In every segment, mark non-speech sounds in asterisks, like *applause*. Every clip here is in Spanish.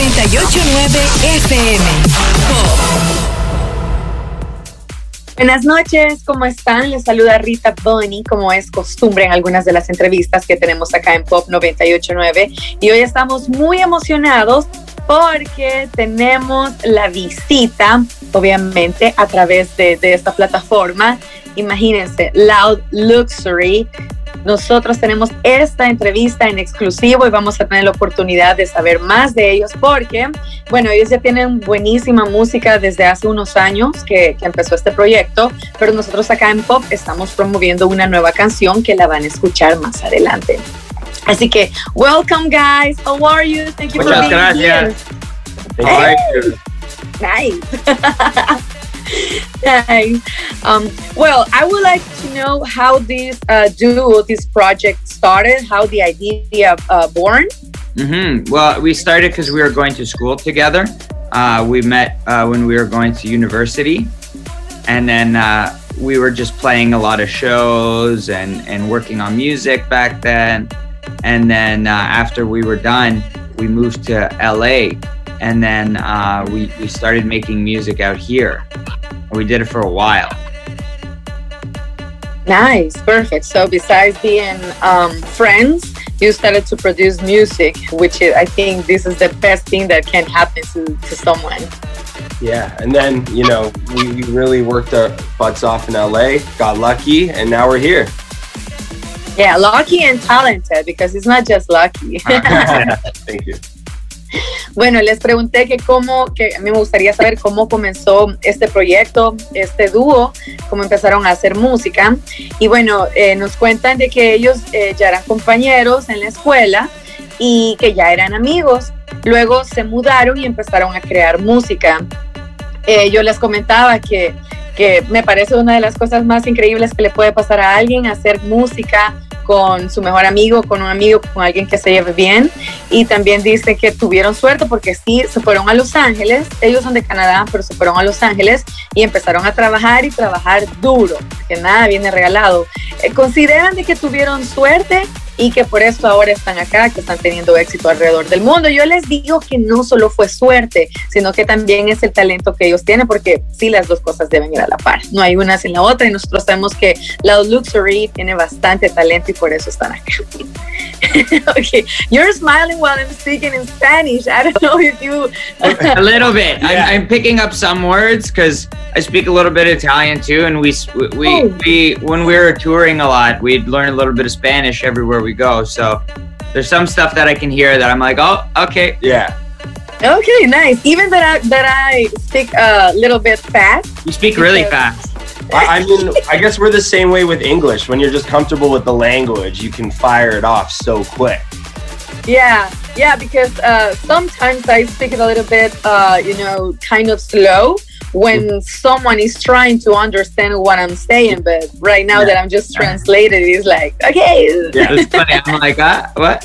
989 FM. Buenas noches, ¿cómo están? Les saluda Rita Bonnie, como es costumbre en algunas de las entrevistas que tenemos acá en Pop 989. Y hoy estamos muy emocionados porque tenemos la visita, obviamente, a través de esta plataforma. Imagínense, Loud Luxury nosotros tenemos esta entrevista en exclusivo y vamos a tener la oportunidad de saber más de ellos porque, bueno, ellos ya tienen buenísima música desde hace unos años que, que empezó este proyecto, pero nosotros acá en Pop estamos promoviendo una nueva canción que la van a escuchar más adelante. Así que, welcome guys, how are you? Thank you Muchas for being gracias. here. Hey. Nice. *laughs* *laughs* nice. Um, well, I would like to know how this uh, duo, this project started, how the idea uh, born. hmm Well, we started because we were going to school together. Uh, we met uh, when we were going to university, and then uh, we were just playing a lot of shows and, and working on music back then. And then uh, after we were done, we moved to LA, and then uh, we, we started making music out here. We did it for a while. Nice, perfect. So besides being um, friends, you started to produce music, which is, I think this is the best thing that can happen to, to someone. Yeah, and then you know we, we really worked our butts off in LA, got lucky, and now we're here. Yeah, lucky and talented because it's not just lucky. *laughs* *laughs* Thank you. Bueno, les pregunté que cómo, que a mí me gustaría saber cómo comenzó este proyecto, este dúo, cómo empezaron a hacer música. Y bueno, eh, nos cuentan de que ellos eh, ya eran compañeros en la escuela y que ya eran amigos. Luego se mudaron y empezaron a crear música. Eh, yo les comentaba que, que me parece una de las cosas más increíbles que le puede pasar a alguien, hacer música con su mejor amigo, con un amigo, con alguien que se lleve bien. Y también dice que tuvieron suerte porque sí, se fueron a Los Ángeles, ellos son de Canadá, pero se fueron a Los Ángeles y empezaron a trabajar y trabajar duro, que nada viene regalado. Eh, ¿Consideran de que tuvieron suerte? Y que por eso ahora están acá, que están teniendo éxito alrededor del mundo. Yo les digo que no solo fue suerte, sino que también es el talento que ellos tienen, porque sí las dos cosas deben ir a la par. No hay una sin la otra y nosotros sabemos que la Luxury tiene bastante talento y por eso están acá. *laughs* okay, you're smiling while I'm speaking in Spanish. I don't know if you. a little bit. I'm, I'm picking up some words because I speak a little bit of Italian too, and we we Oh. we when we were touring a lot, we'd learn a little bit of Spanish everywhere we go. So there's some stuff that I can hear that I'm like, oh, okay. Yeah, Okay, nice. Even that I, that I speak a little bit fast. You speak really fast. I, I mean, I guess we're the same way with English. When you're just comfortable with the language, you can fire it off so quick. Yeah, yeah, because uh, sometimes I speak it a little bit, uh, you know, kind of slow when someone is trying to understand what I'm saying. But right now that I'm just translated, it's like, okay. Yeah. It's *laughs* funny. I'm like, ah, what?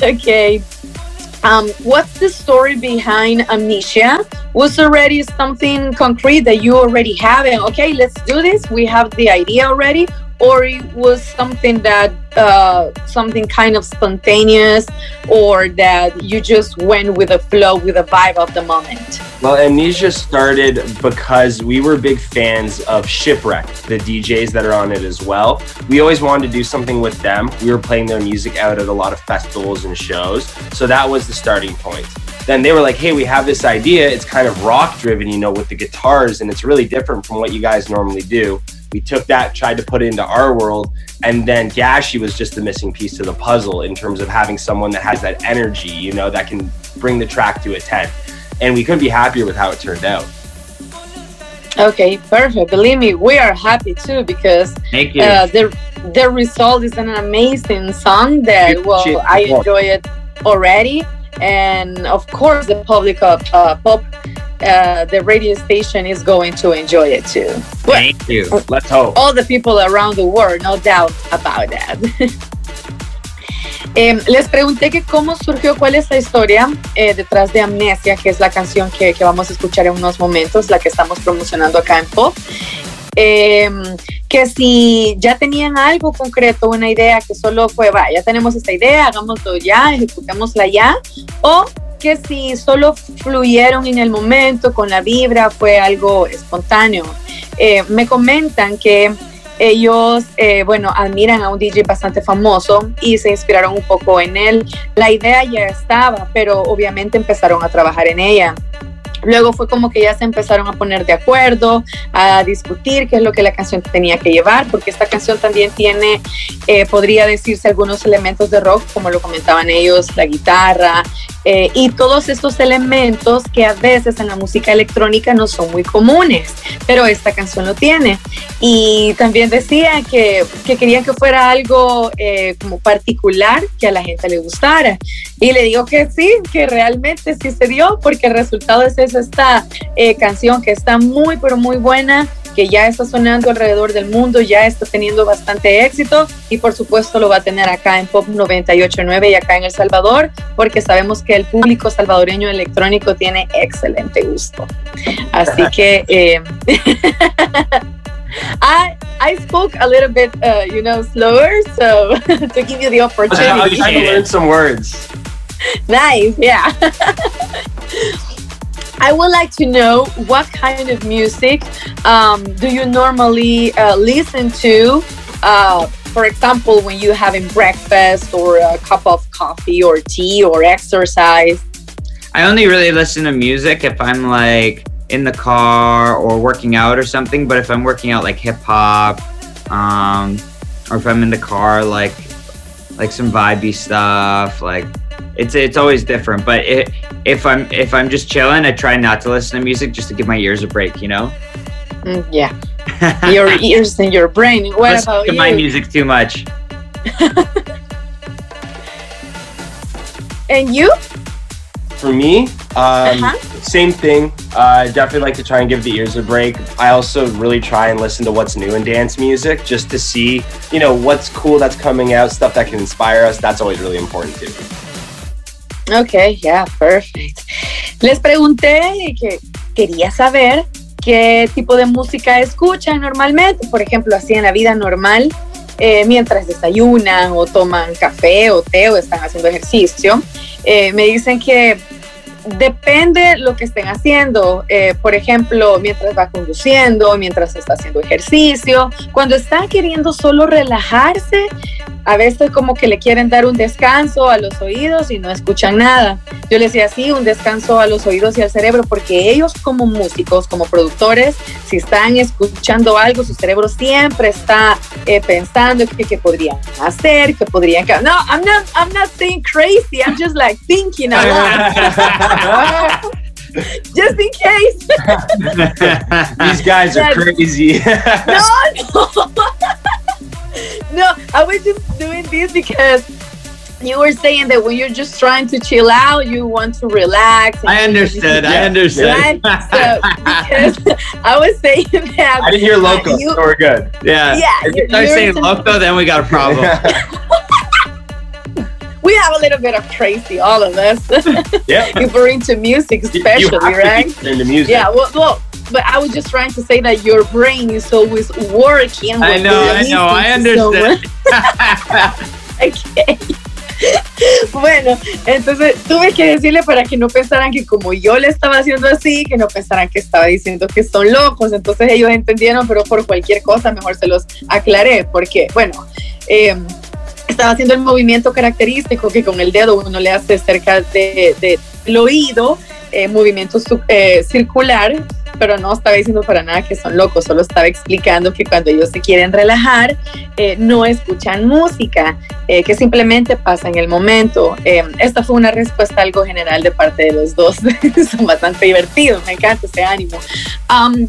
*laughs* okay. Um, what's the story behind amnesia? Was already something concrete that you already have, and okay, let's do this. We have the idea already, or it was something that uh, something kind of spontaneous, or that you just went with the flow, with the vibe of the moment. Well, Amnesia started because we were big fans of Shipwreck, the DJs that are on it as well. We always wanted to do something with them. We were playing their music out at a lot of festivals and shows. So that was the starting point. Then they were like, hey, we have this idea. It's kind of rock driven, you know, with the guitars, and it's really different from what you guys normally do. We took that, tried to put it into our world, and then Gashi was just the missing piece to the puzzle in terms of having someone that has that energy, you know, that can bring the track to a 10 and we couldn't be happier with how it turned out. Okay, perfect. Believe me, we are happy too because Thank you. uh, the the result is an amazing song that well I enjoy it already, and of course the public of uh, pop. Uh, the radio station is going to enjoy it too. Well, Thank you. Let's hope. all the people around the world, no doubt about that. *laughs* Em, les pregunté que cómo surgió, cuál es la historia eh, detrás de Amnesia, que es la canción que, que vamos a escuchar en unos momentos, la que estamos promocionando acá en Pop. em, que si ya tenían algo concreto, una idea que solo fue, va, ya tenemos esta idea, hagámoslo ya, ejecutémosla ya, o que si solo fluyeron en el momento con la vibra, fue algo espontáneo. Eh, me comentan que ellos, eh, bueno, admiran a un DJ bastante famoso y se inspiraron un poco en él. La idea ya estaba, pero obviamente empezaron a trabajar en ella. Luego fue como que ya se empezaron a poner de acuerdo, a discutir qué es lo que la canción tenía que llevar, porque esta canción también tiene, eh, podría decirse, algunos elementos de rock, como lo comentaban ellos, la guitarra, eh, y todos estos elementos que a veces en la música electrónica no son muy comunes, pero esta canción lo tiene. Y también decía que, que querían que fuera algo eh, como particular, que a la gente le gustara. Y le digo que sí, que realmente sí se dio, porque el resultado es esta eh, canción que está muy, pero muy buena que ya está sonando alrededor del mundo, ya está teniendo bastante éxito y por supuesto lo va a tener acá en Pop 98.9 y acá en El Salvador, porque sabemos que el público salvadoreño electrónico tiene excelente gusto. Así que... Eh, *laughs* I I spoke a little bit, uh, you know, slower, so *laughs* to give you the opportunity. I learned some words. Nice, yeah. *laughs* I would like to know what kind of music um, do you normally uh, listen to? Uh, for example, when you're having breakfast or a cup of coffee or tea or exercise. I only really listen to music if I'm like in the car or working out or something. But if I'm working out like hip hop, um, or if I'm in the car, like like some vibey stuff, like it's it's always different. But it, if I'm if I'm just chilling, I try not to listen to music just to give my ears a break. You know. Mm, yeah. *laughs* your ears and your brain. What listen about to you? my music too much. *laughs* and you? For me, um, Uh-huh. same thing. Uh, I definitely like to try and give the ears a break. I also really try and listen to what's new in dance music just to see, you know, what's cool that's coming out, stuff that can inspire us. That's always really important too. Ok, yeah, perfect. Les pregunté que quería saber qué tipo de música escuchan normalmente, por ejemplo, así en la vida normal, eh, mientras desayunan o toman café o té o están haciendo ejercicio. Eh, me dicen que depende lo que estén haciendo. Eh, por ejemplo, mientras va conduciendo, mientras está haciendo ejercicio, cuando están queriendo solo relajarse, a veces como que le quieren dar un descanso a los oídos y no escuchan nada. Yo les decía así, un descanso a los oídos y al cerebro, porque ellos como músicos, como productores, si están escuchando algo, su cerebro siempre está eh, pensando que, que podrían hacer, que podrían... No, I'm not, I'm not saying crazy, I'm just like thinking a lot. *laughs* just in case. These guys are crazy. no, no. *laughs* no, I was just doing this because you were saying that when you're just trying to chill out, you want to relax. I understood. I understood. Right? *laughs* So, because I was saying that. I didn't hear loco, Uh, you- so we're good. yeah. Yeah, If you start saying loco, then we got a problem. *laughs* we have a little bit of crazy, all of us. *laughs* yeah. if we're into music, You- you especially, to right? into music. Yeah, well, well, but I was just trying to say that your brain is always working. I know, I know, I understand. *laughs* Ok. *laughs* Bueno, entonces tuve que decirle para que no pensaran que como yo le estaba haciendo así, que no pensaran que estaba diciendo que son locos. Entonces ellos entendieron, pero por cualquier cosa mejor se los aclaré, porque, bueno, eh, estaba haciendo el movimiento característico que con el dedo uno le hace cerca de, de- del oído, eh, movimiento eh, circular, pero no estaba diciendo para nada que son locos, solo estaba explicando que cuando ellos se quieren relajar, eh, no escuchan música, eh, que simplemente pasa en el momento. Eh, esta fue una respuesta algo general de parte de los dos, *laughs* son bastante divertidos, me encanta ese ánimo. Um,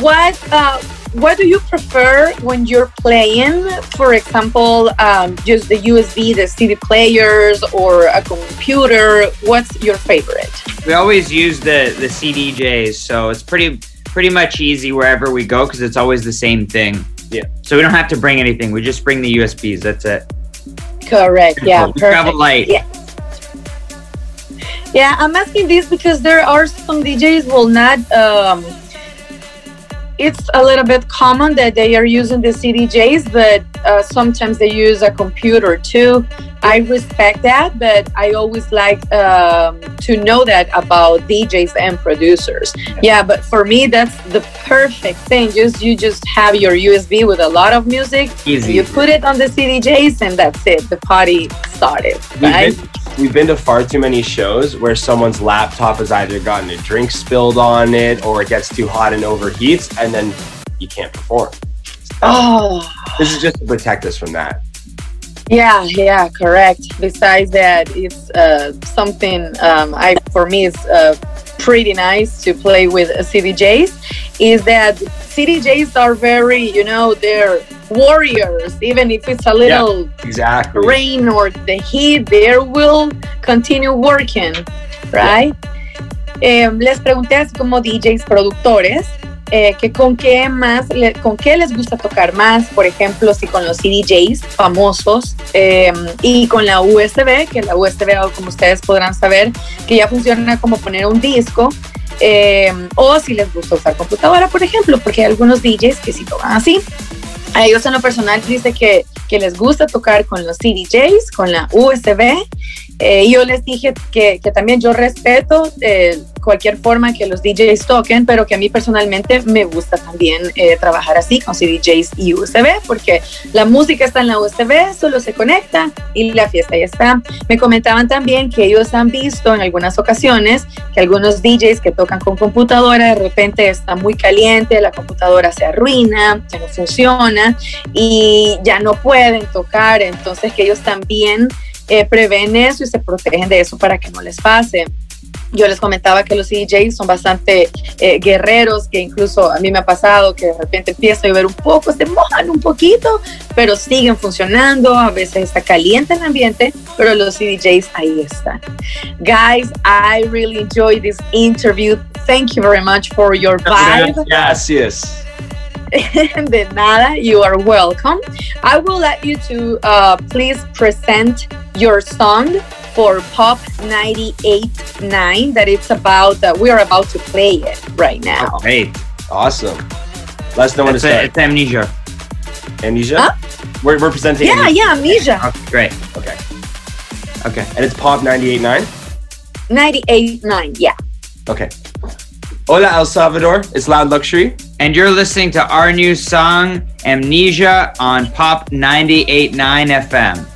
what, uh, what do you prefer when you're playing? For example, um, just the USB, the CD players, or a computer. What's your favorite? we always use the the CDJs, so it's pretty pretty much easy wherever we go because it's always the same thing. Yeah. So we don't have to bring anything. We just bring the USBs. That's it. Correct. Yeah. we Perfect. travel light. Yeah. Yeah, I'm asking this because there are some DJs will not um, it's a little bit common that they are using the CDJs, but uh, sometimes they use a computer too. I respect that, but I always like um, to know that about DJs and producers. Yeah, but for me, that's the perfect thing. Just you just have your USB with a lot of music. Easy. You put it on the CDJs, and that's it. The party started. Right? We've been, to far too many shows where someone's laptop has either gotten a drink spilled on it or it gets too hot and overheats, and then you can't perform. Oh. This is just to protect us from that. Yeah, yeah, correct. Besides that, it's uh, something um, I for me is uh, pretty nice to play with CDJs. Is that CDJs are very, you know, they're warriors. Even if it's a little Exactly. rain or the heat, they will continue working, right? Em, les pregunté así como DJs productores eh, que con qué más, le- con qué les gusta tocar más, por ejemplo, si con los CDJs famosos em, y con la USB, que la USB, como ustedes podrán saber, que ya funciona como poner un disco. Em, o si les gusta usar computadora, por ejemplo, porque hay algunos DJs que sí tocan así. A ellos en lo personal dice que, que les gusta tocar con los CDJs, con la USB. Eh, yo les dije que, que también yo respeto eh, cualquier forma que los DJs toquen, pero que a mí personalmente me gusta también eh, trabajar así con CDJs y USB, porque la música está en la USB, solo se conecta y la fiesta ya está. Me comentaban también que ellos han visto en algunas ocasiones que algunos DJs que tocan con computadora de repente está muy caliente, la computadora se arruina, ya no funciona y ya no pueden tocar, entonces que ellos también eh, prevén eso y se protegen de eso para que no les pase. Yo les comentaba que los DJs son bastante eh, guerreros, que incluso a mí me ha pasado que de repente empieza a llover un poco, se mojan un poquito, pero siguen funcionando. A veces está caliente el ambiente, pero los DJs ahí están. Guys, I really enjoyed this interview. Thank you very much for your vibe. Gracias. *laughs* De nada, you are welcome. I will let you to uh, please present your song for Pop 98.9 that it's about, uh, we are about to play it right now. Great. Awesome. Let us know when to It's, start. it's amnesia. Amnesia? Huh? We're, we're presenting Yeah, Amnesia. yeah, Amnesia. Okay, great. Okay. Okay. And it's Pop 98.9? 98.9, yeah. Okay. Hola, El Salvador. It's Loud Luxury. And you're listening to our new song, Amnesia, on Pop 98.9 FM.